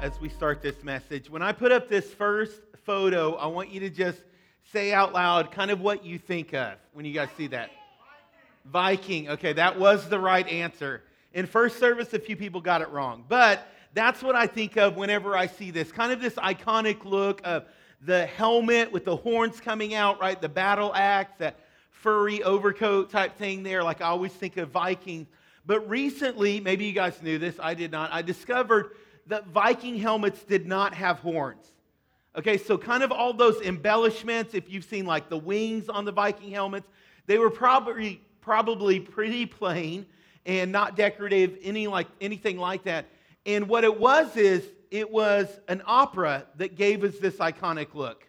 as we start this message. When I put up this first photo, I want you to just say out loud kind of what you think of when you guys see that. Viking. Okay, that was the right answer. In first service, a few people got it wrong. But that's what I think of whenever I see this kind of this iconic look of the helmet with the horns coming out, right? The battle axe, that furry overcoat type thing there. Like I always think of Vikings. But recently, maybe you guys knew this, I did not, I discovered that Viking helmets did not have horns. Okay, so kind of all those embellishments, if you've seen like the wings on the Viking helmets, they were probably probably pretty plain and not decorative, any like anything like that. And what it was is it was an opera that gave us this iconic look.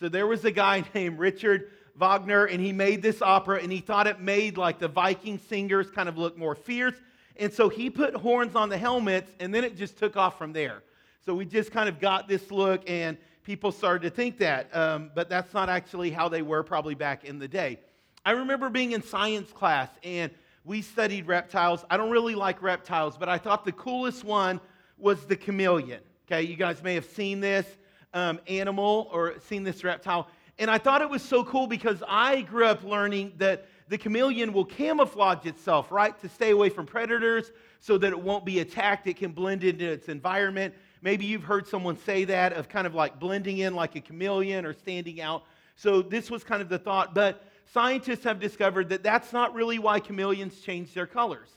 So there was a guy named Richard Wagner, and he made this opera, and he thought it made like the Viking singers kind of look more fierce. And so he put horns on the helmets, and then it just took off from there. So we just kind of got this look, and people started to think that. Um, but that's not actually how they were probably back in the day. I remember being in science class, and we studied reptiles. I don't really like reptiles, but I thought the coolest one was the chameleon. Okay, you guys may have seen this um, animal or seen this reptile. And I thought it was so cool because I grew up learning that the chameleon will camouflage itself, right, to stay away from predators so that it won't be attacked. It can blend into its environment. Maybe you've heard someone say that of kind of like blending in like a chameleon or standing out. So this was kind of the thought. But scientists have discovered that that's not really why chameleons change their colors.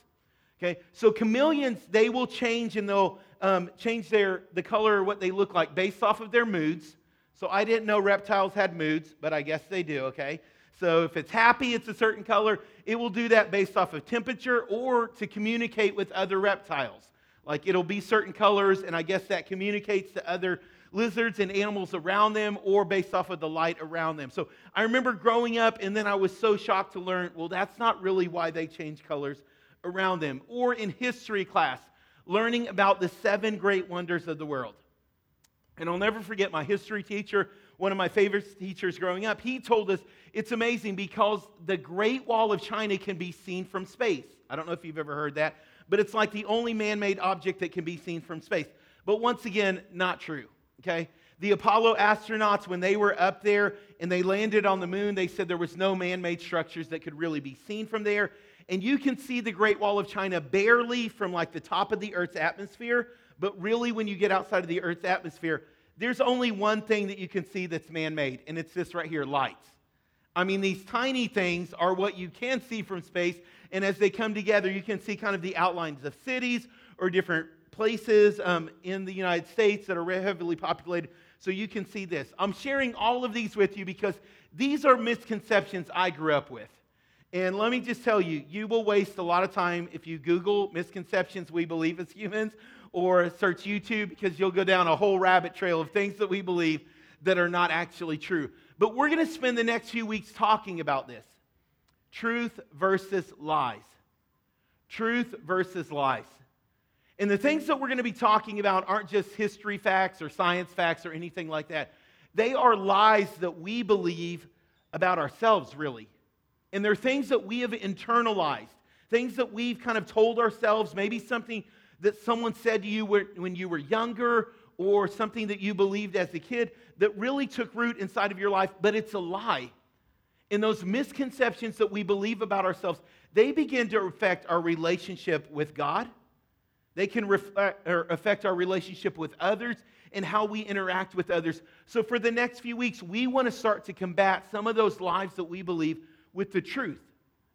Okay, so chameleons, they will change and they'll um, change their, the color or what they look like based off of their moods. So I didn't know reptiles had moods, but I guess they do, okay? So if it's happy, it's a certain color. It will do that based off of temperature or to communicate with other reptiles. Like it'll be certain colors, and I guess that communicates to other lizards and animals around them or based off of the light around them. So I remember growing up, and then I was so shocked to learn well, that's not really why they change colors around them. Or in history class, learning about the seven great wonders of the world. And I'll never forget my history teacher, one of my favorite teachers growing up. He told us it's amazing because the Great Wall of China can be seen from space. I don't know if you've ever heard that, but it's like the only man made object that can be seen from space. But once again, not true, okay? The Apollo astronauts, when they were up there and they landed on the moon, they said there was no man made structures that could really be seen from there. And you can see the Great Wall of China barely from like the top of the Earth's atmosphere, but really, when you get outside of the Earth's atmosphere, there's only one thing that you can see that's man made, and it's this right here lights. I mean, these tiny things are what you can see from space, and as they come together, you can see kind of the outlines of cities or different places um, in the United States that are heavily populated. So you can see this. I'm sharing all of these with you because these are misconceptions I grew up with. And let me just tell you, you will waste a lot of time if you Google misconceptions we believe as humans or search YouTube because you'll go down a whole rabbit trail of things that we believe that are not actually true. But we're going to spend the next few weeks talking about this truth versus lies. Truth versus lies. And the things that we're going to be talking about aren't just history facts or science facts or anything like that. They are lies that we believe about ourselves, really. And they're things that we have internalized, things that we've kind of told ourselves, maybe something that someone said to you when you were younger or something that you believed as a kid that really took root inside of your life, but it's a lie. And those misconceptions that we believe about ourselves, they begin to affect our relationship with God. They can reflect, affect our relationship with others and how we interact with others. So, for the next few weeks, we want to start to combat some of those lies that we believe with the truth.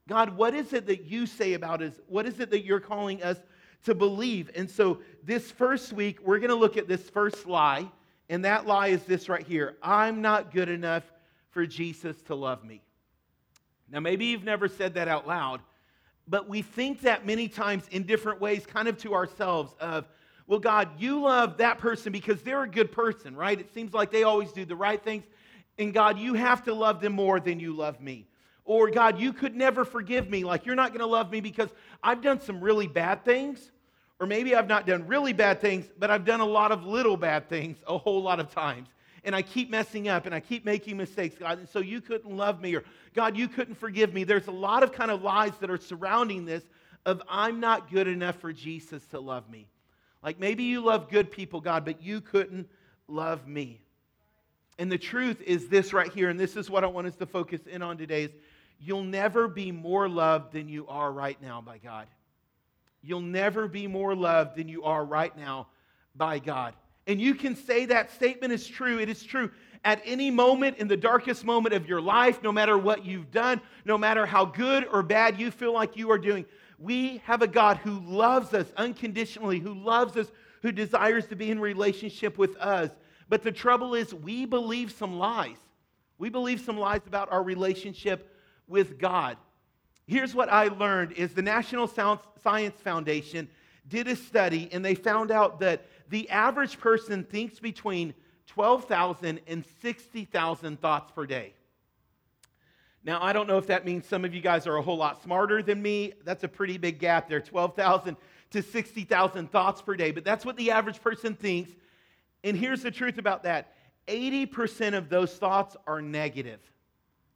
God, what is it that you say about us? What is it that you're calling us to believe. And so, this first week, we're going to look at this first lie. And that lie is this right here I'm not good enough for Jesus to love me. Now, maybe you've never said that out loud, but we think that many times in different ways, kind of to ourselves, of, well, God, you love that person because they're a good person, right? It seems like they always do the right things. And God, you have to love them more than you love me. Or, God, you could never forgive me. Like, you're not going to love me because I've done some really bad things. Or maybe I've not done really bad things, but I've done a lot of little bad things a whole lot of times. And I keep messing up and I keep making mistakes, God. And so you couldn't love me or God, you couldn't forgive me. There's a lot of kind of lies that are surrounding this of I'm not good enough for Jesus to love me. Like maybe you love good people, God, but you couldn't love me. And the truth is this right here, and this is what I want us to focus in on today is you'll never be more loved than you are right now by God. You'll never be more loved than you are right now by God. And you can say that statement is true. It is true at any moment in the darkest moment of your life, no matter what you've done, no matter how good or bad you feel like you are doing. We have a God who loves us unconditionally, who loves us, who desires to be in relationship with us. But the trouble is, we believe some lies. We believe some lies about our relationship with God. Here's what I learned is the National Science Foundation did a study and they found out that the average person thinks between 12,000 and 60,000 thoughts per day. Now, I don't know if that means some of you guys are a whole lot smarter than me. That's a pretty big gap there 12,000 to 60,000 thoughts per day. But that's what the average person thinks. And here's the truth about that 80% of those thoughts are negative.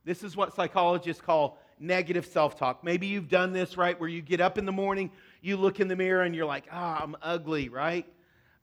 This is what psychologists call negative self talk. Maybe you've done this, right? Where you get up in the morning, you look in the mirror, and you're like, ah, oh, I'm ugly, right?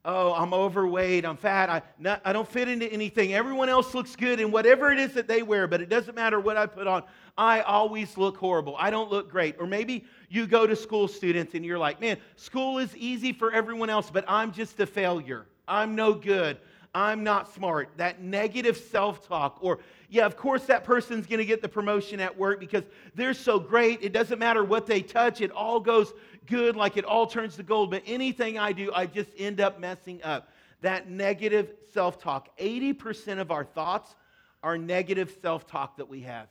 Oh, I'm overweight, I'm fat, I, not, I don't fit into anything. Everyone else looks good in whatever it is that they wear, but it doesn't matter what I put on. I always look horrible. I don't look great. Or maybe you go to school students and you're like, man, school is easy for everyone else, but I'm just a failure. I'm no good. I'm not smart. That negative self talk, or yeah, of course that person's going to get the promotion at work because they're so great. It doesn't matter what they touch, it all goes good, like it all turns to gold. But anything I do, I just end up messing up. That negative self talk. 80% of our thoughts are negative self talk that we have,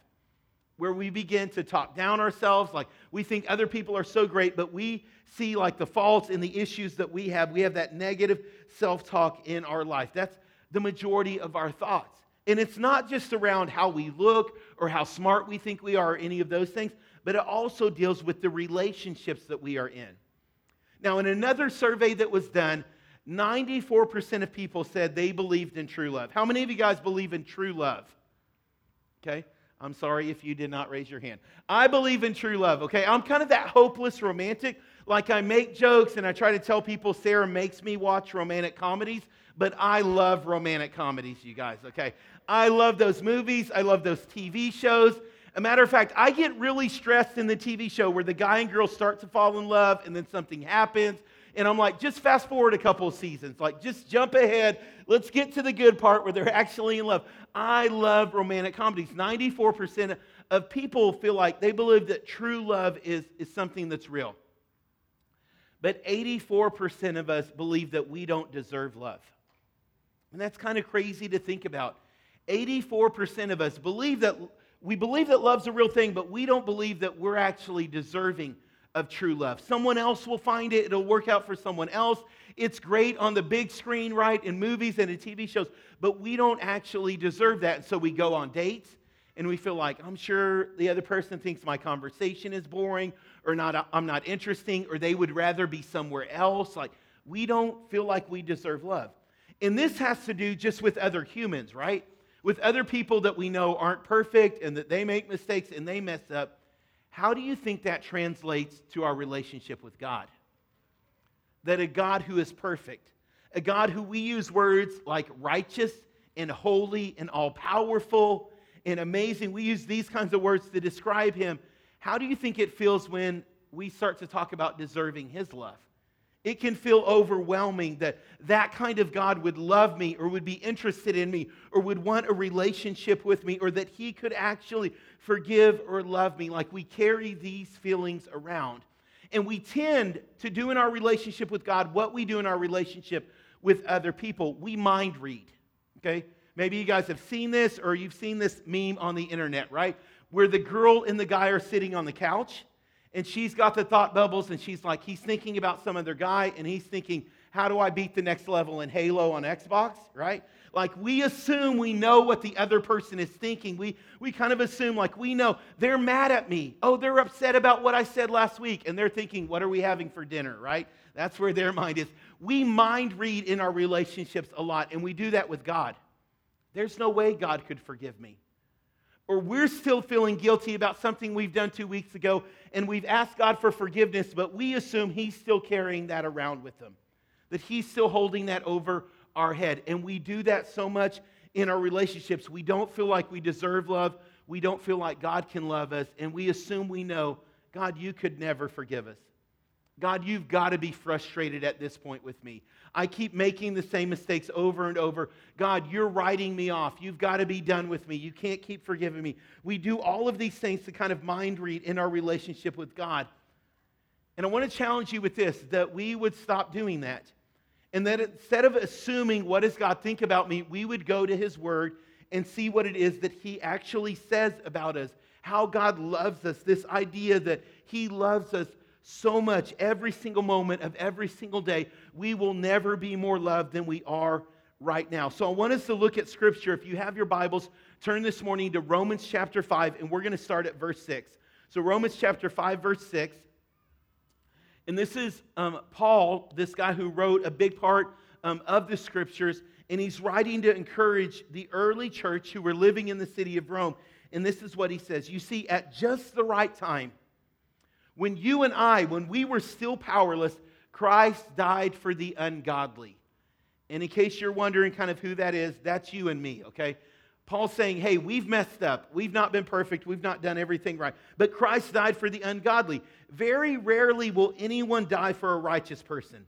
where we begin to talk down ourselves, like we think other people are so great, but we see like the faults and the issues that we have. We have that negative self talk in our life. That's the majority of our thoughts. And it's not just around how we look or how smart we think we are or any of those things, but it also deals with the relationships that we are in. Now, in another survey that was done, 94% of people said they believed in true love. How many of you guys believe in true love? Okay. I'm sorry if you did not raise your hand. I believe in true love, okay? I'm kind of that hopeless romantic. Like I make jokes and I try to tell people Sarah makes me watch romantic comedies, but I love romantic comedies, you guys, okay? I love those movies, I love those TV shows. A matter of fact, I get really stressed in the TV show where the guy and girl start to fall in love and then something happens. And I'm like, just fast forward a couple of seasons. Like, just jump ahead. Let's get to the good part where they're actually in love. I love romantic comedies. 94% of people feel like they believe that true love is, is something that's real. But 84% of us believe that we don't deserve love. And that's kind of crazy to think about. 84% of us believe that we believe that love's a real thing, but we don't believe that we're actually deserving of true love. Someone else will find it, it'll work out for someone else. It's great on the big screen, right, in movies and in TV shows, but we don't actually deserve that. And so we go on dates and we feel like, I'm sure the other person thinks my conversation is boring or not, I'm not interesting, or they would rather be somewhere else. Like, we don't feel like we deserve love. And this has to do just with other humans, right? With other people that we know aren't perfect and that they make mistakes and they mess up. How do you think that translates to our relationship with God? That a God who is perfect, a God who we use words like righteous and holy and all powerful and amazing, we use these kinds of words to describe him. How do you think it feels when we start to talk about deserving his love? It can feel overwhelming that that kind of God would love me or would be interested in me or would want a relationship with me or that he could actually forgive or love me. Like we carry these feelings around. And we tend to do in our relationship with God what we do in our relationship with other people. We mind read. Okay? Maybe you guys have seen this or you've seen this meme on the internet, right? Where the girl and the guy are sitting on the couch and she's got the thought bubbles and she's like, he's thinking about some other guy and he's thinking, how do I beat the next level in Halo on Xbox, right? Like we assume we know what the other person is thinking. We, we kind of assume, like, we know they're mad at me. Oh, they're upset about what I said last week. And they're thinking, what are we having for dinner, right? That's where their mind is. We mind read in our relationships a lot, and we do that with God. There's no way God could forgive me or we're still feeling guilty about something we've done two weeks ago and we've asked God for forgiveness, but we assume He's still carrying that around with Him. that He's still holding that over our head. And we do that so much in our relationships. We don't feel like we deserve love. We don't feel like God can love us. And we assume we know, God, you could never forgive us. God, you've got to be frustrated at this point with me. I keep making the same mistakes over and over. God, you're writing me off. You've got to be done with me. You can't keep forgiving me. We do all of these things to kind of mind read in our relationship with God. And I want to challenge you with this that we would stop doing that. And that instead of assuming, what does God think about me, we would go to His Word and see what it is that He actually says about us, how God loves us, this idea that He loves us so much every single moment of every single day. We will never be more loved than we are right now. So I want us to look at Scripture. If you have your Bibles, turn this morning to Romans chapter 5, and we're going to start at verse 6. So, Romans chapter 5, verse 6. And this is um, Paul, this guy who wrote a big part um, of the Scriptures, and he's writing to encourage the early church who were living in the city of Rome. And this is what he says You see, at just the right time, when you and I, when we were still powerless, Christ died for the ungodly. And in case you're wondering kind of who that is, that's you and me, okay? Paul's saying, hey, we've messed up. We've not been perfect. We've not done everything right. But Christ died for the ungodly. Very rarely will anyone die for a righteous person.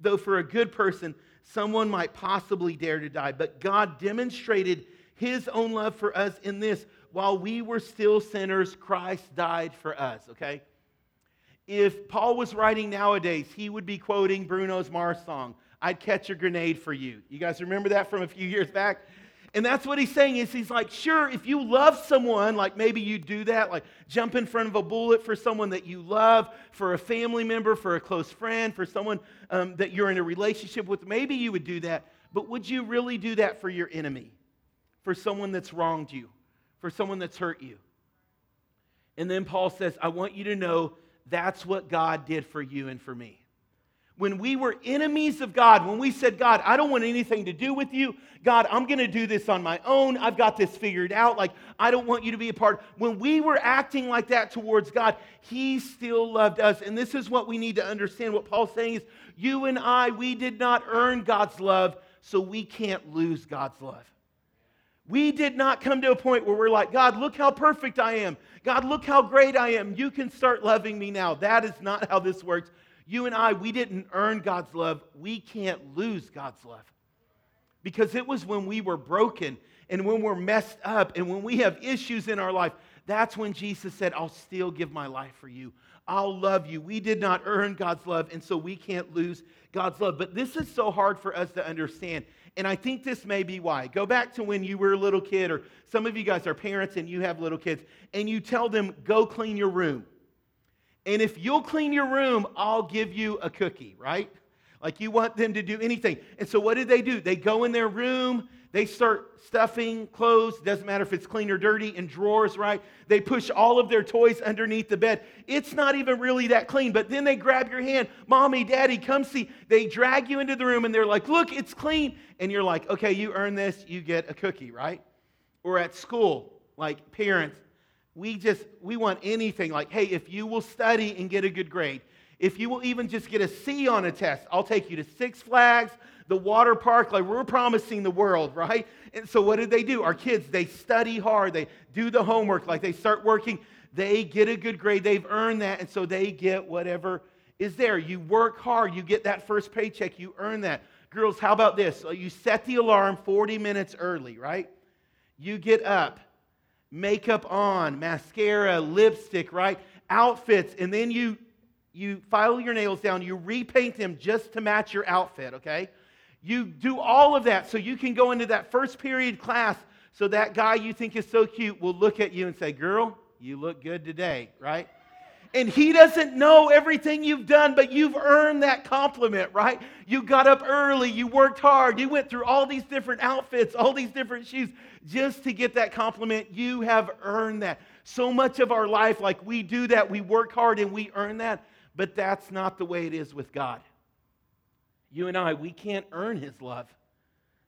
Though for a good person, someone might possibly dare to die. But God demonstrated his own love for us in this while we were still sinners, Christ died for us, okay? If Paul was writing nowadays, he would be quoting Bruno's Mars song, I'd catch a grenade for you. You guys remember that from a few years back? And that's what he's saying is he's like, sure, if you love someone, like maybe you do that, like jump in front of a bullet for someone that you love, for a family member, for a close friend, for someone um, that you're in a relationship with, maybe you would do that. But would you really do that for your enemy? For someone that's wronged you? For someone that's hurt you? And then Paul says, I want you to know that's what God did for you and for me. When we were enemies of God, when we said, God, I don't want anything to do with you. God, I'm going to do this on my own. I've got this figured out. Like, I don't want you to be a part. When we were acting like that towards God, He still loved us. And this is what we need to understand. What Paul's saying is, you and I, we did not earn God's love, so we can't lose God's love. We did not come to a point where we're like, God, look how perfect I am. God, look how great I am. You can start loving me now. That is not how this works. You and I, we didn't earn God's love. We can't lose God's love. Because it was when we were broken and when we're messed up and when we have issues in our life, that's when Jesus said, I'll still give my life for you. I'll love you. We did not earn God's love, and so we can't lose God's love. But this is so hard for us to understand. And I think this may be why. Go back to when you were a little kid, or some of you guys are parents and you have little kids, and you tell them, go clean your room. And if you'll clean your room, I'll give you a cookie, right? Like you want them to do anything. And so what did they do? They go in their room, they start stuffing clothes, doesn't matter if it's clean or dirty, in drawers, right? They push all of their toys underneath the bed. It's not even really that clean, but then they grab your hand, Mommy, Daddy, come see. They drag you into the room and they're like, Look, it's clean. And you're like, Okay, you earn this, you get a cookie, right? Or at school, like parents, we just, we want anything like, Hey, if you will study and get a good grade, if you will even just get a C on a test, I'll take you to Six Flags, the water park, like we're promising the world, right? And so what did they do? Our kids, they study hard, they do the homework, like they start working, they get a good grade, they've earned that, and so they get whatever is there. You work hard, you get that first paycheck, you earn that. Girls, how about this? You set the alarm 40 minutes early, right? You get up, makeup on, mascara, lipstick, right? Outfits, and then you you file your nails down, you repaint them just to match your outfit, okay? You do all of that so you can go into that first period class so that guy you think is so cute will look at you and say, Girl, you look good today, right? And he doesn't know everything you've done, but you've earned that compliment, right? You got up early, you worked hard, you went through all these different outfits, all these different shoes just to get that compliment. You have earned that. So much of our life, like we do that, we work hard and we earn that. But that's not the way it is with God. You and I, we can't earn His love.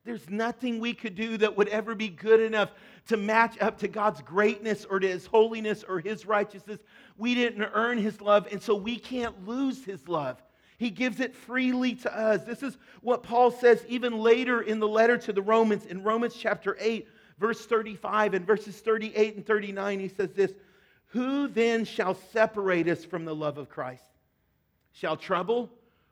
There's nothing we could do that would ever be good enough to match up to God's greatness or to His holiness or His righteousness. We didn't earn His love, and so we can't lose His love. He gives it freely to us. This is what Paul says even later in the letter to the Romans, in Romans chapter 8, verse 35 and verses 38 and 39. He says this Who then shall separate us from the love of Christ? Shall trouble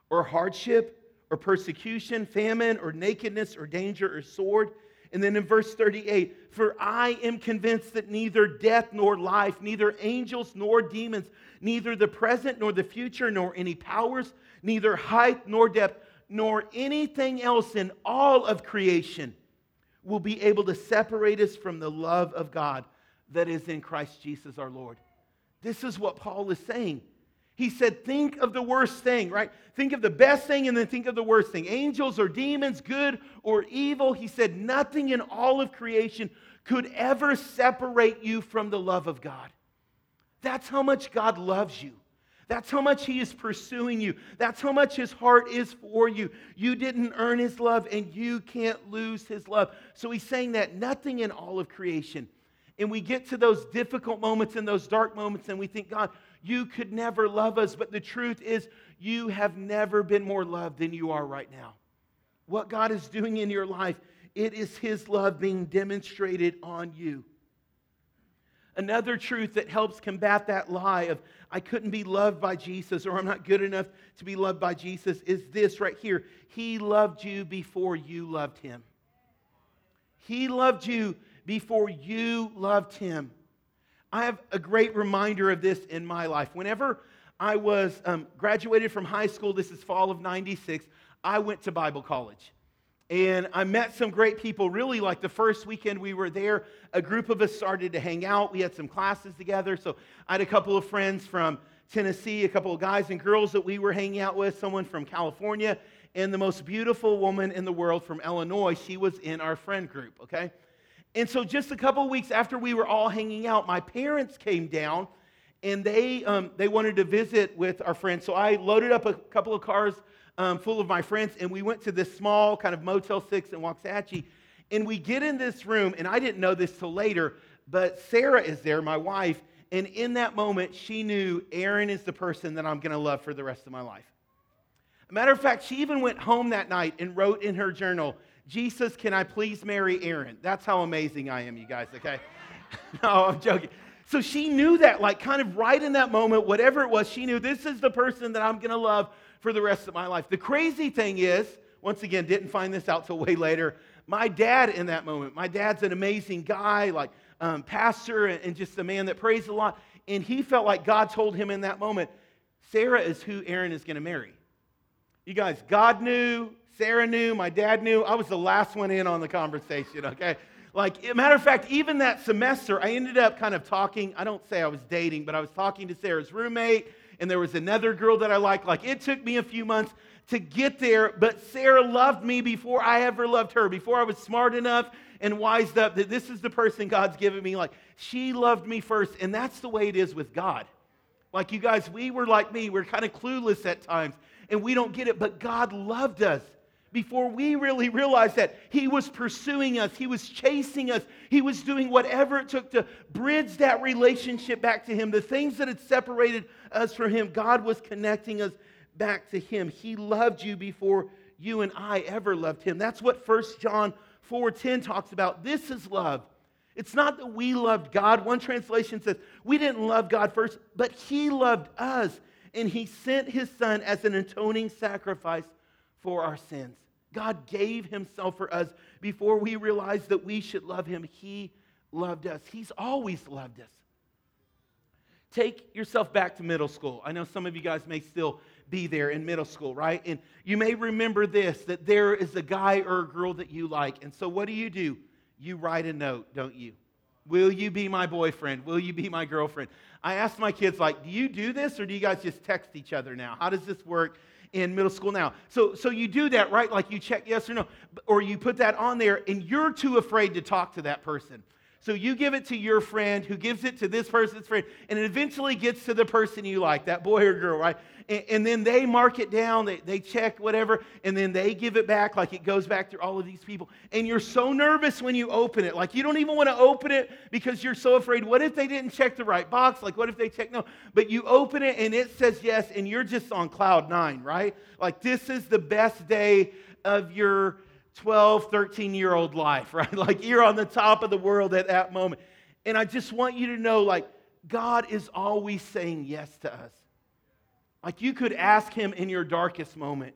or hardship or persecution, famine or nakedness or danger or sword? And then in verse 38, for I am convinced that neither death nor life, neither angels nor demons, neither the present nor the future, nor any powers, neither height nor depth, nor anything else in all of creation will be able to separate us from the love of God that is in Christ Jesus our Lord. This is what Paul is saying. He said, Think of the worst thing, right? Think of the best thing and then think of the worst thing. Angels or demons, good or evil. He said, Nothing in all of creation could ever separate you from the love of God. That's how much God loves you. That's how much He is pursuing you. That's how much His heart is for you. You didn't earn His love and you can't lose His love. So He's saying that nothing in all of creation. And we get to those difficult moments and those dark moments and we think, God, you could never love us. But the truth is, you have never been more loved than you are right now. What God is doing in your life, it is His love being demonstrated on you. Another truth that helps combat that lie of, I couldn't be loved by Jesus or I'm not good enough to be loved by Jesus is this right here. He loved you before you loved Him. He loved you before you loved Him. I have a great reminder of this in my life. Whenever I was um, graduated from high school, this is fall of 96, I went to Bible college. And I met some great people. Really, like the first weekend we were there, a group of us started to hang out. We had some classes together. So I had a couple of friends from Tennessee, a couple of guys and girls that we were hanging out with, someone from California, and the most beautiful woman in the world from Illinois. She was in our friend group, okay? And so, just a couple weeks after we were all hanging out, my parents came down and they, um, they wanted to visit with our friends. So, I loaded up a couple of cars um, full of my friends and we went to this small kind of Motel 6 in Waxahachie. And we get in this room, and I didn't know this till later, but Sarah is there, my wife. And in that moment, she knew Aaron is the person that I'm going to love for the rest of my life. Matter of fact, she even went home that night and wrote in her journal, Jesus, can I please marry Aaron? That's how amazing I am, you guys, okay? no, I'm joking. So she knew that, like, kind of right in that moment, whatever it was, she knew this is the person that I'm going to love for the rest of my life. The crazy thing is, once again, didn't find this out till way later. My dad, in that moment, my dad's an amazing guy, like um, pastor, and just a man that prays a lot. And he felt like God told him in that moment, Sarah is who Aaron is going to marry. You guys, God knew, Sarah knew, my dad knew. I was the last one in on the conversation, okay? Like, matter of fact, even that semester, I ended up kind of talking. I don't say I was dating, but I was talking to Sarah's roommate, and there was another girl that I liked. Like, it took me a few months to get there, but Sarah loved me before I ever loved her, before I was smart enough and wised up that this is the person God's given me. Like, she loved me first, and that's the way it is with God. Like, you guys, we were like me, we're kind of clueless at times, and we don't get it, but God loved us before we really realized that he was pursuing us, he was chasing us, he was doing whatever it took to bridge that relationship back to him. The things that had separated us from him, God was connecting us back to him. He loved you before you and I ever loved him. That's what 1 John 4:10 talks about. This is love. It's not that we loved God. One translation says, we didn't love God first, but he loved us and he sent his son as an atoning sacrifice for our sins. God gave himself for us before we realized that we should love him. He loved us. He's always loved us. Take yourself back to middle school. I know some of you guys may still be there in middle school, right? And you may remember this that there is a guy or a girl that you like. And so what do you do? You write a note, don't you? Will you be my boyfriend? Will you be my girlfriend? I asked my kids, like, do you do this or do you guys just text each other now? How does this work? In middle school now. So, so you do that, right? Like you check yes or no, or you put that on there and you're too afraid to talk to that person. So you give it to your friend who gives it to this person's friend, and it eventually gets to the person you like, that boy or girl, right? And, and then they mark it down, they, they check whatever, and then they give it back like it goes back through all of these people. And you're so nervous when you open it. Like you don't even want to open it because you're so afraid. What if they didn't check the right box? Like what if they check no? But you open it and it says yes, and you're just on cloud nine, right? Like this is the best day of your 12, 13 year old life, right? Like you're on the top of the world at that moment. And I just want you to know, like, God is always saying yes to us. Like you could ask Him in your darkest moment.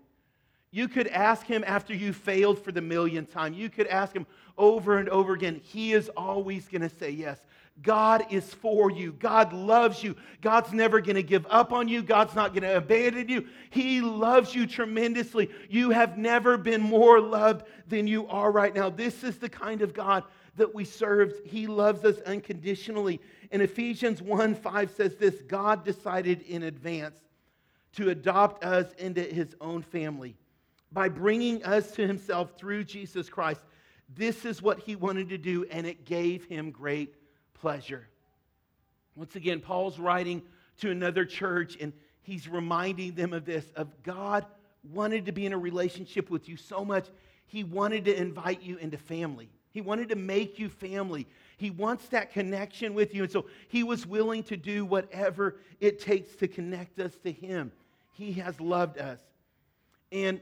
You could ask Him after you failed for the millionth time. You could ask Him over and over again. He is always going to say yes. God is for you. God loves you. God's never going to give up on you. God's not going to abandon you. He loves you tremendously. You have never been more loved than you are right now. This is the kind of God that we serve. He loves us unconditionally. And Ephesians 1 5 says this God decided in advance to adopt us into his own family by bringing us to himself through Jesus Christ. This is what he wanted to do, and it gave him great pleasure. Once again, Paul's writing to another church and he's reminding them of this of God wanted to be in a relationship with you so much, he wanted to invite you into family. He wanted to make you family. He wants that connection with you. And so he was willing to do whatever it takes to connect us to him. He has loved us. And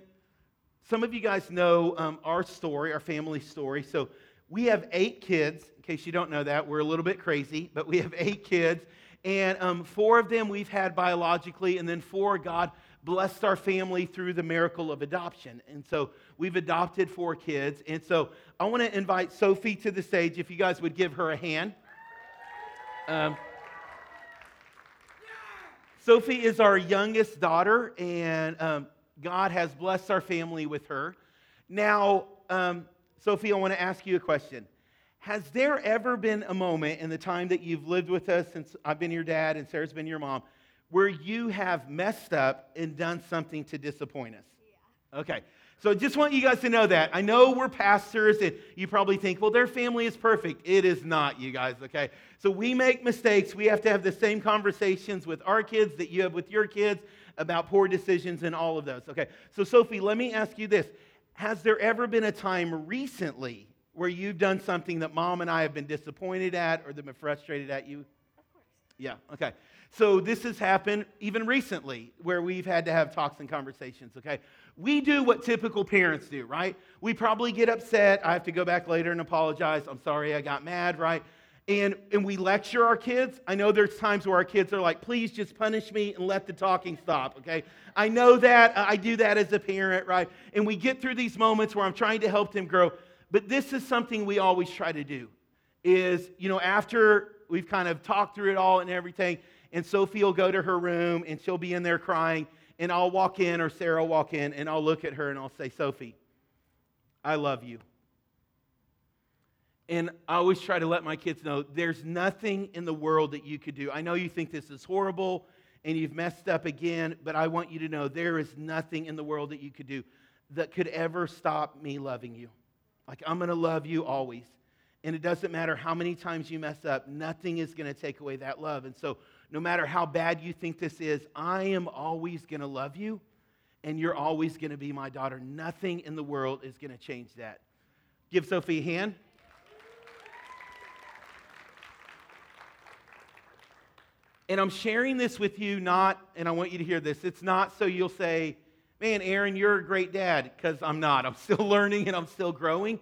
some of you guys know um, our story, our family story. So we have eight kids, in case you don't know that, we're a little bit crazy, but we have eight kids. And um, four of them we've had biologically, and then four, God blessed our family through the miracle of adoption. And so we've adopted four kids. And so I want to invite Sophie to the stage if you guys would give her a hand. Um, Sophie is our youngest daughter, and um, God has blessed our family with her. Now, um, Sophie, I want to ask you a question. Has there ever been a moment in the time that you've lived with us since I've been your dad and Sarah's been your mom where you have messed up and done something to disappoint us? Yeah. Okay. So I just want you guys to know that. I know we're pastors and you probably think, well, their family is perfect. It is not, you guys, okay? So we make mistakes. We have to have the same conversations with our kids that you have with your kids about poor decisions and all of those. Okay. So, Sophie, let me ask you this. Has there ever been a time recently where you've done something that mom and I have been disappointed at or that been frustrated at you? Of course. Yeah, okay. So this has happened even recently where we've had to have talks and conversations, okay? We do what typical parents do, right? We probably get upset. I have to go back later and apologize. I'm sorry I got mad, right? And, and we lecture our kids. I know there's times where our kids are like, please just punish me and let the talking stop, okay? I know that. I do that as a parent, right? And we get through these moments where I'm trying to help them grow. But this is something we always try to do is, you know, after we've kind of talked through it all and everything, and Sophie will go to her room and she'll be in there crying, and I'll walk in or Sarah will walk in and I'll look at her and I'll say, Sophie, I love you. And I always try to let my kids know there's nothing in the world that you could do. I know you think this is horrible and you've messed up again, but I want you to know there is nothing in the world that you could do that could ever stop me loving you. Like, I'm going to love you always. And it doesn't matter how many times you mess up, nothing is going to take away that love. And so, no matter how bad you think this is, I am always going to love you, and you're always going to be my daughter. Nothing in the world is going to change that. Give Sophie a hand. And I'm sharing this with you not, and I want you to hear this, it's not so you'll say, man, Aaron, you're a great dad, because I'm not. I'm still learning and I'm still growing.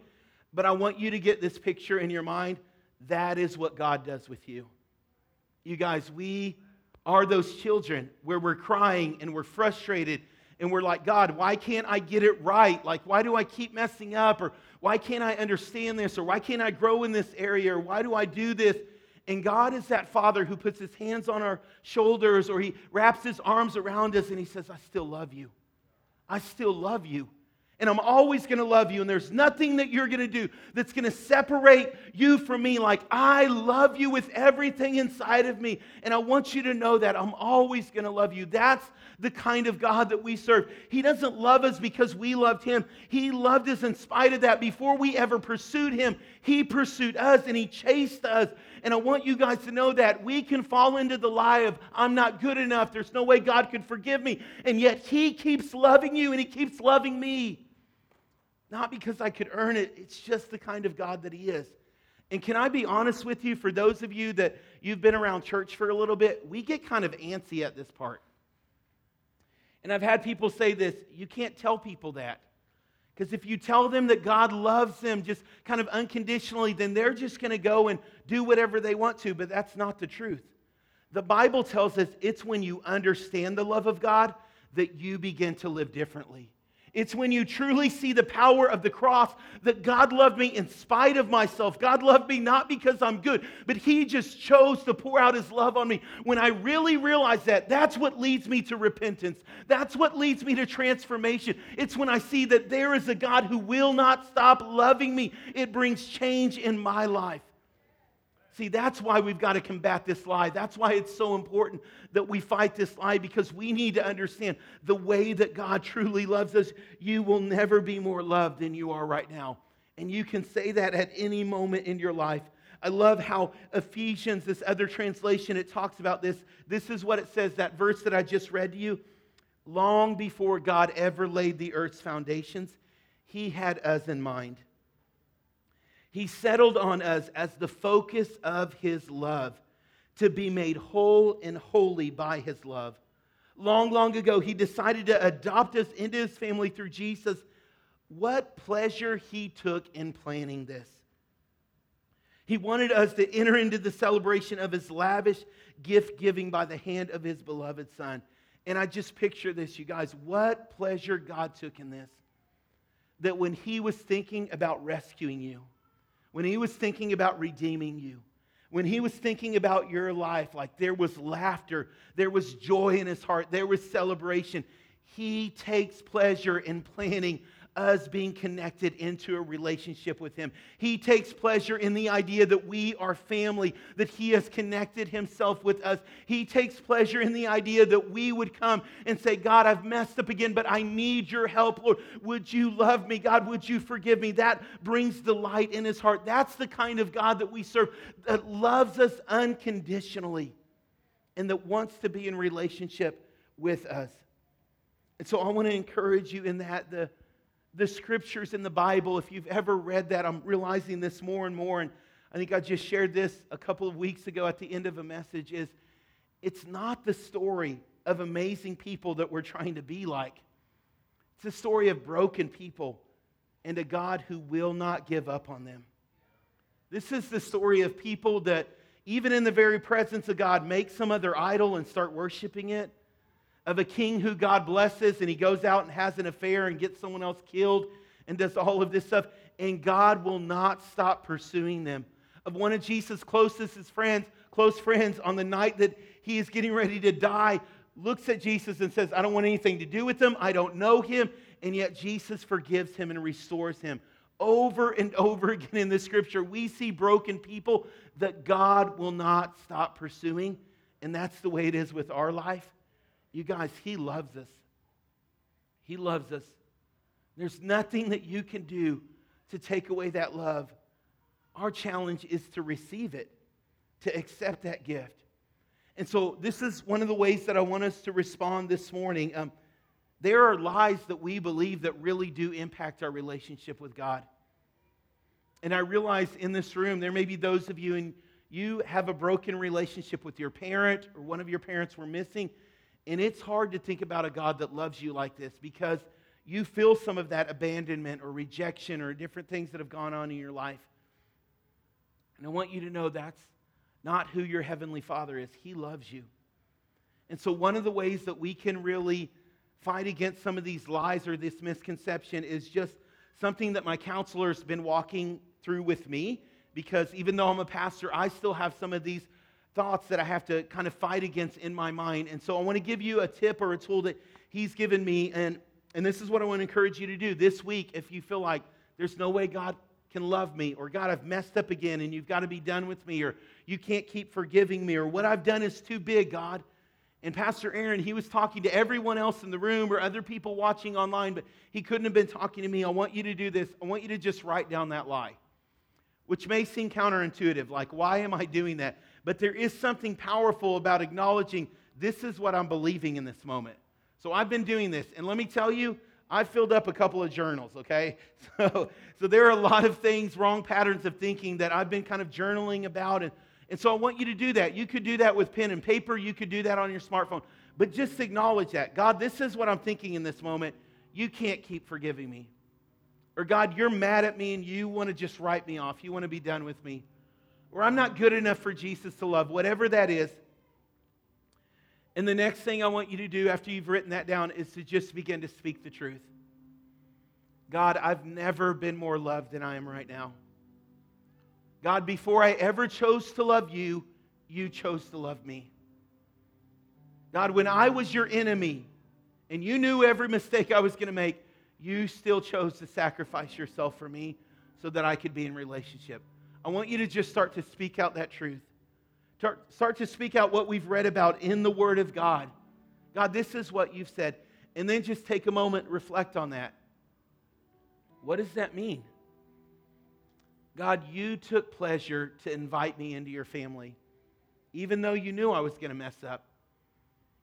But I want you to get this picture in your mind. That is what God does with you. You guys, we are those children where we're crying and we're frustrated and we're like, God, why can't I get it right? Like, why do I keep messing up? Or why can't I understand this? Or why can't I grow in this area? Or why do I do this? And God is that father who puts his hands on our shoulders or he wraps his arms around us and he says, I still love you. I still love you. and I'm always going to love you. And there's nothing that you're going to do that's going to separate you from me. Like, I love you with everything inside of me. And I want you to know that I'm always going to love you. That's the kind of God that we serve. He doesn't love us because we loved him, He loved us in spite of that. Before we ever pursued Him, He pursued us and He chased us. And I want you guys to know that we can fall into the lie of, I'm not good enough. There's no way God could forgive me. And yet He keeps loving you and He keeps loving me. Not because I could earn it, it's just the kind of God that He is. And can I be honest with you, for those of you that you've been around church for a little bit, we get kind of antsy at this part. And I've had people say this you can't tell people that. Because if you tell them that God loves them just kind of unconditionally, then they're just going to go and do whatever they want to. But that's not the truth. The Bible tells us it's when you understand the love of God that you begin to live differently. It's when you truly see the power of the cross that God loved me in spite of myself. God loved me not because I'm good, but He just chose to pour out His love on me. When I really realize that, that's what leads me to repentance. That's what leads me to transformation. It's when I see that there is a God who will not stop loving me. It brings change in my life. See, that's why we've got to combat this lie. That's why it's so important that we fight this lie because we need to understand the way that God truly loves us. You will never be more loved than you are right now. And you can say that at any moment in your life. I love how Ephesians, this other translation, it talks about this. This is what it says, that verse that I just read to you. Long before God ever laid the earth's foundations, he had us in mind he settled on us as the focus of his love to be made whole and holy by his love. Long, long ago, he decided to adopt us into his family through Jesus. What pleasure he took in planning this. He wanted us to enter into the celebration of his lavish gift giving by the hand of his beloved Son. And I just picture this, you guys. What pleasure God took in this. That when he was thinking about rescuing you, when he was thinking about redeeming you, when he was thinking about your life, like there was laughter, there was joy in his heart, there was celebration. He takes pleasure in planning us being connected into a relationship with Him. He takes pleasure in the idea that we are family, that He has connected Himself with us. He takes pleasure in the idea that we would come and say, God, I've messed up again, but I need your help, Lord. Would you love me? God, would you forgive me? That brings delight in His heart. That's the kind of God that we serve, that loves us unconditionally and that wants to be in relationship with us. And so I want to encourage you in that the the scriptures in the Bible, if you've ever read that, I'm realizing this more and more. And I think I just shared this a couple of weeks ago at the end of a message is it's not the story of amazing people that we're trying to be like. It's a story of broken people and a God who will not give up on them. This is the story of people that, even in the very presence of God, make some other idol and start worshiping it of a king who God blesses and he goes out and has an affair and gets someone else killed and does all of this stuff, and God will not stop pursuing them. Of one of Jesus' closest friends, close friends, on the night that he is getting ready to die, looks at Jesus and says, I don't want anything to do with him. I don't know him. And yet Jesus forgives him and restores him. Over and over again in the scripture, we see broken people that God will not stop pursuing. And that's the way it is with our life. You guys, He loves us. He loves us. There's nothing that you can do to take away that love. Our challenge is to receive it, to accept that gift. And so, this is one of the ways that I want us to respond this morning. Um, there are lies that we believe that really do impact our relationship with God. And I realize in this room, there may be those of you, and you have a broken relationship with your parent, or one of your parents were missing. And it's hard to think about a God that loves you like this because you feel some of that abandonment or rejection or different things that have gone on in your life. And I want you to know that's not who your heavenly Father is. He loves you. And so, one of the ways that we can really fight against some of these lies or this misconception is just something that my counselor's been walking through with me because even though I'm a pastor, I still have some of these thoughts that I have to kind of fight against in my mind. And so I want to give you a tip or a tool that he's given me. And And this is what I want to encourage you to do this week if you feel like there's no way God can love me, or God, I've messed up again and you've got to be done with me, or you can't keep forgiving me, or what I've done is too big, God. And Pastor Aaron, he was talking to everyone else in the room or other people watching online, but he couldn't have been talking to me. I want you to do this. I want you to just write down that lie, which may seem counterintuitive. Like, why am I doing that? But there is something powerful about acknowledging this is what I'm believing in this moment. So I've been doing this. And let me tell you, I filled up a couple of journals, okay? So, so there are a lot of things, wrong patterns of thinking that I've been kind of journaling about. And and so I want you to do that. You could do that with pen and paper, you could do that on your smartphone. But just acknowledge that. God, this is what I'm thinking in this moment. You can't keep forgiving me. Or God, you're mad at me and you want to just write me off. You want to be done with me. Or I'm not good enough for Jesus to love, whatever that is. And the next thing I want you to do after you've written that down is to just begin to speak the truth. God, I've never been more loved than I am right now. God, before I ever chose to love you, you chose to love me. God, when I was your enemy and you knew every mistake I was going to make, you still chose to sacrifice yourself for me so that I could be in relationship. I want you to just start to speak out that truth. Start to speak out what we've read about in the Word of God. God, this is what you've said. And then just take a moment, reflect on that. What does that mean? God, you took pleasure to invite me into your family, even though you knew I was going to mess up.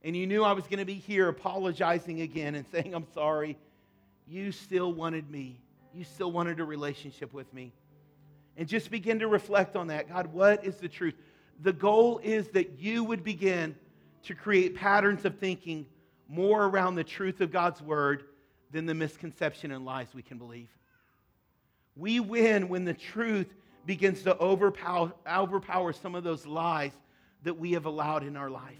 And you knew I was going to be here apologizing again and saying, I'm sorry. You still wanted me. You still wanted a relationship with me. And just begin to reflect on that. God, what is the truth? The goal is that you would begin to create patterns of thinking more around the truth of God's word than the misconception and lies we can believe. We win when the truth begins to overpower, overpower some of those lies that we have allowed in our life.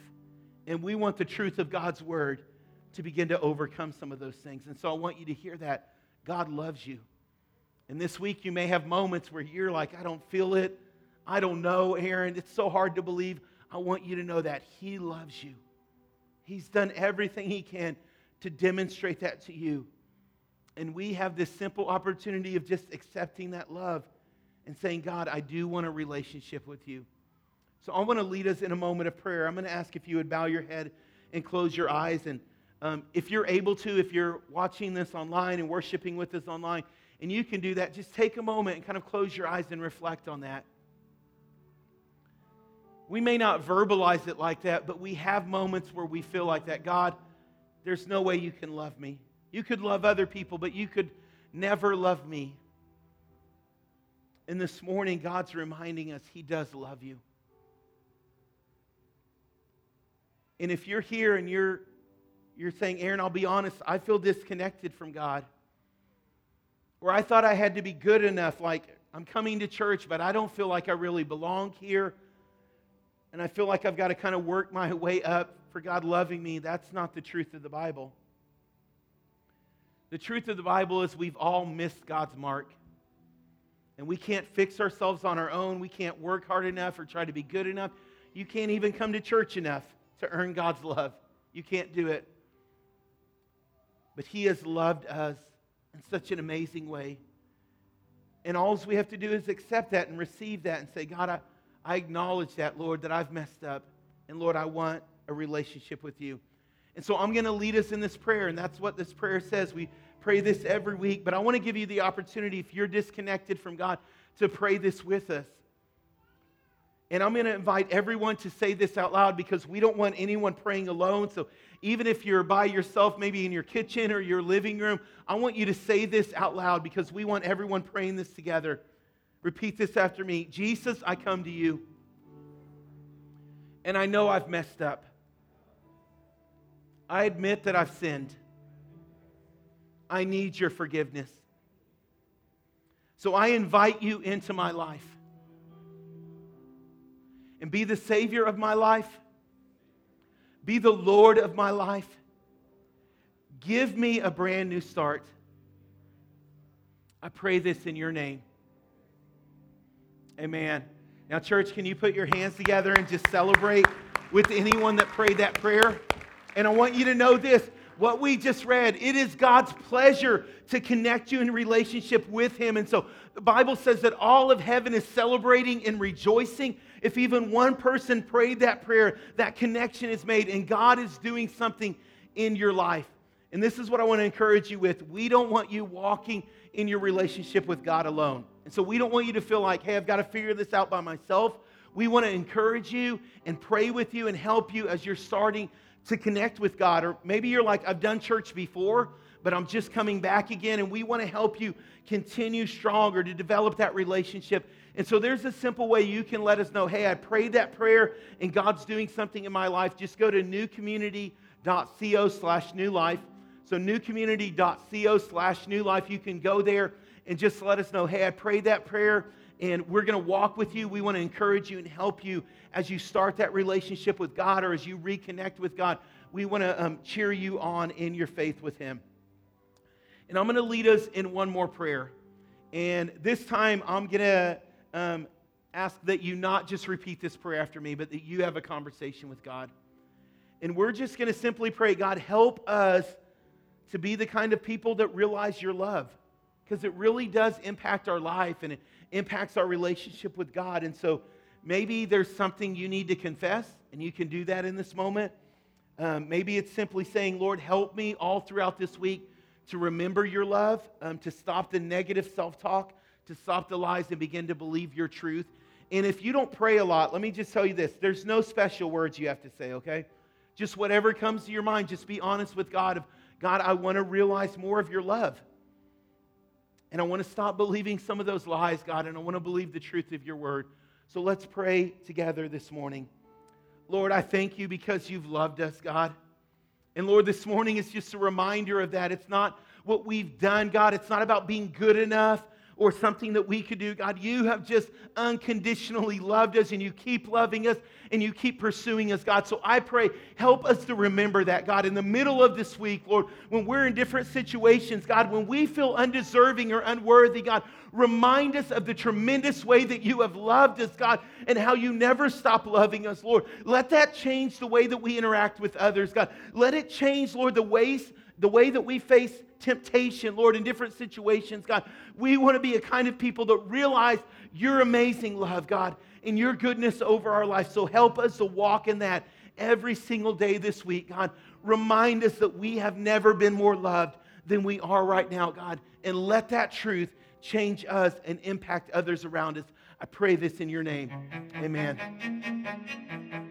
And we want the truth of God's word to begin to overcome some of those things. And so I want you to hear that God loves you. And this week you may have moments where you're like, I don't feel it. I don't know, Aaron. It's so hard to believe. I want you to know that He loves you. He's done everything He can to demonstrate that to you. And we have this simple opportunity of just accepting that love and saying, God, I do want a relationship with you. So I want to lead us in a moment of prayer. I'm going to ask if you would bow your head and close your eyes. And um, if you're able to, if you're watching this online and worshiping with us online, and you can do that, just take a moment and kind of close your eyes and reflect on that. We may not verbalize it like that, but we have moments where we feel like that. God, there's no way you can love me. You could love other people, but you could never love me. And this morning, God's reminding us He does love you. And if you're here and you're, you're saying, Aaron, I'll be honest, I feel disconnected from God. Or I thought I had to be good enough, like I'm coming to church, but I don't feel like I really belong here. And I feel like I've got to kind of work my way up for God loving me. That's not the truth of the Bible. The truth of the Bible is we've all missed God's mark. And we can't fix ourselves on our own. We can't work hard enough or try to be good enough. You can't even come to church enough to earn God's love. You can't do it. But He has loved us in such an amazing way. And all we have to do is accept that and receive that and say, God, I, I acknowledge that, Lord, that I've messed up. And Lord, I want a relationship with you. And so I'm going to lead us in this prayer, and that's what this prayer says. We pray this every week, but I want to give you the opportunity, if you're disconnected from God, to pray this with us. And I'm going to invite everyone to say this out loud because we don't want anyone praying alone. So even if you're by yourself, maybe in your kitchen or your living room, I want you to say this out loud because we want everyone praying this together. Repeat this after me Jesus, I come to you. And I know I've messed up. I admit that I've sinned. I need your forgiveness. So I invite you into my life and be the Savior of my life, be the Lord of my life. Give me a brand new start. I pray this in your name. Amen. Now, church, can you put your hands together and just celebrate with anyone that prayed that prayer? And I want you to know this what we just read, it is God's pleasure to connect you in relationship with Him. And so the Bible says that all of heaven is celebrating and rejoicing. If even one person prayed that prayer, that connection is made, and God is doing something in your life. And this is what I want to encourage you with. We don't want you walking in your relationship with God alone. And so we don't want you to feel like, hey, I've got to figure this out by myself. We want to encourage you and pray with you and help you as you're starting to connect with God. Or maybe you're like, I've done church before, but I'm just coming back again. And we want to help you continue stronger to develop that relationship. And so there's a simple way you can let us know hey, I prayed that prayer and God's doing something in my life. Just go to newcommunity.co slash new life. So newcommunity.co slash new life. You can go there and just let us know hey, I prayed that prayer and we're going to walk with you. We want to encourage you and help you as you start that relationship with God or as you reconnect with God. We want to um, cheer you on in your faith with Him. And I'm going to lead us in one more prayer. And this time, I'm going to um, ask that you not just repeat this prayer after me, but that you have a conversation with God. And we're just going to simply pray, God, help us to be the kind of people that realize your love because it really does impact our life and it impacts our relationship with God. And so maybe there's something you need to confess, and you can do that in this moment. Um, maybe it's simply saying, Lord, help me all throughout this week to remember your love, um, to stop the negative self talk, to stop the lies, and begin to believe your truth. And if you don't pray a lot, let me just tell you this there's no special words you have to say, okay? Just whatever comes to your mind, just be honest with God of, God, I want to realize more of your love. And I want to stop believing some of those lies, God, and I want to believe the truth of your word. So let's pray together this morning. Lord, I thank you because you've loved us, God. And Lord, this morning is just a reminder of that. It's not what we've done, God. It's not about being good enough or something that we could do. God, you have just unconditionally loved us and you keep loving us and you keep pursuing us, God. So I pray, help us to remember that, God, in the middle of this week, Lord, when we're in different situations, God, when we feel undeserving or unworthy, God, remind us of the tremendous way that you have loved us, God, and how you never stop loving us, Lord. Let that change the way that we interact with others, God. Let it change, Lord, the ways the way that we face temptation, Lord, in different situations, God. We want to be a kind of people that realize your amazing love, God, and your goodness over our life. So help us to walk in that every single day this week, God. Remind us that we have never been more loved than we are right now, God. And let that truth change us and impact others around us. I pray this in your name. Amen.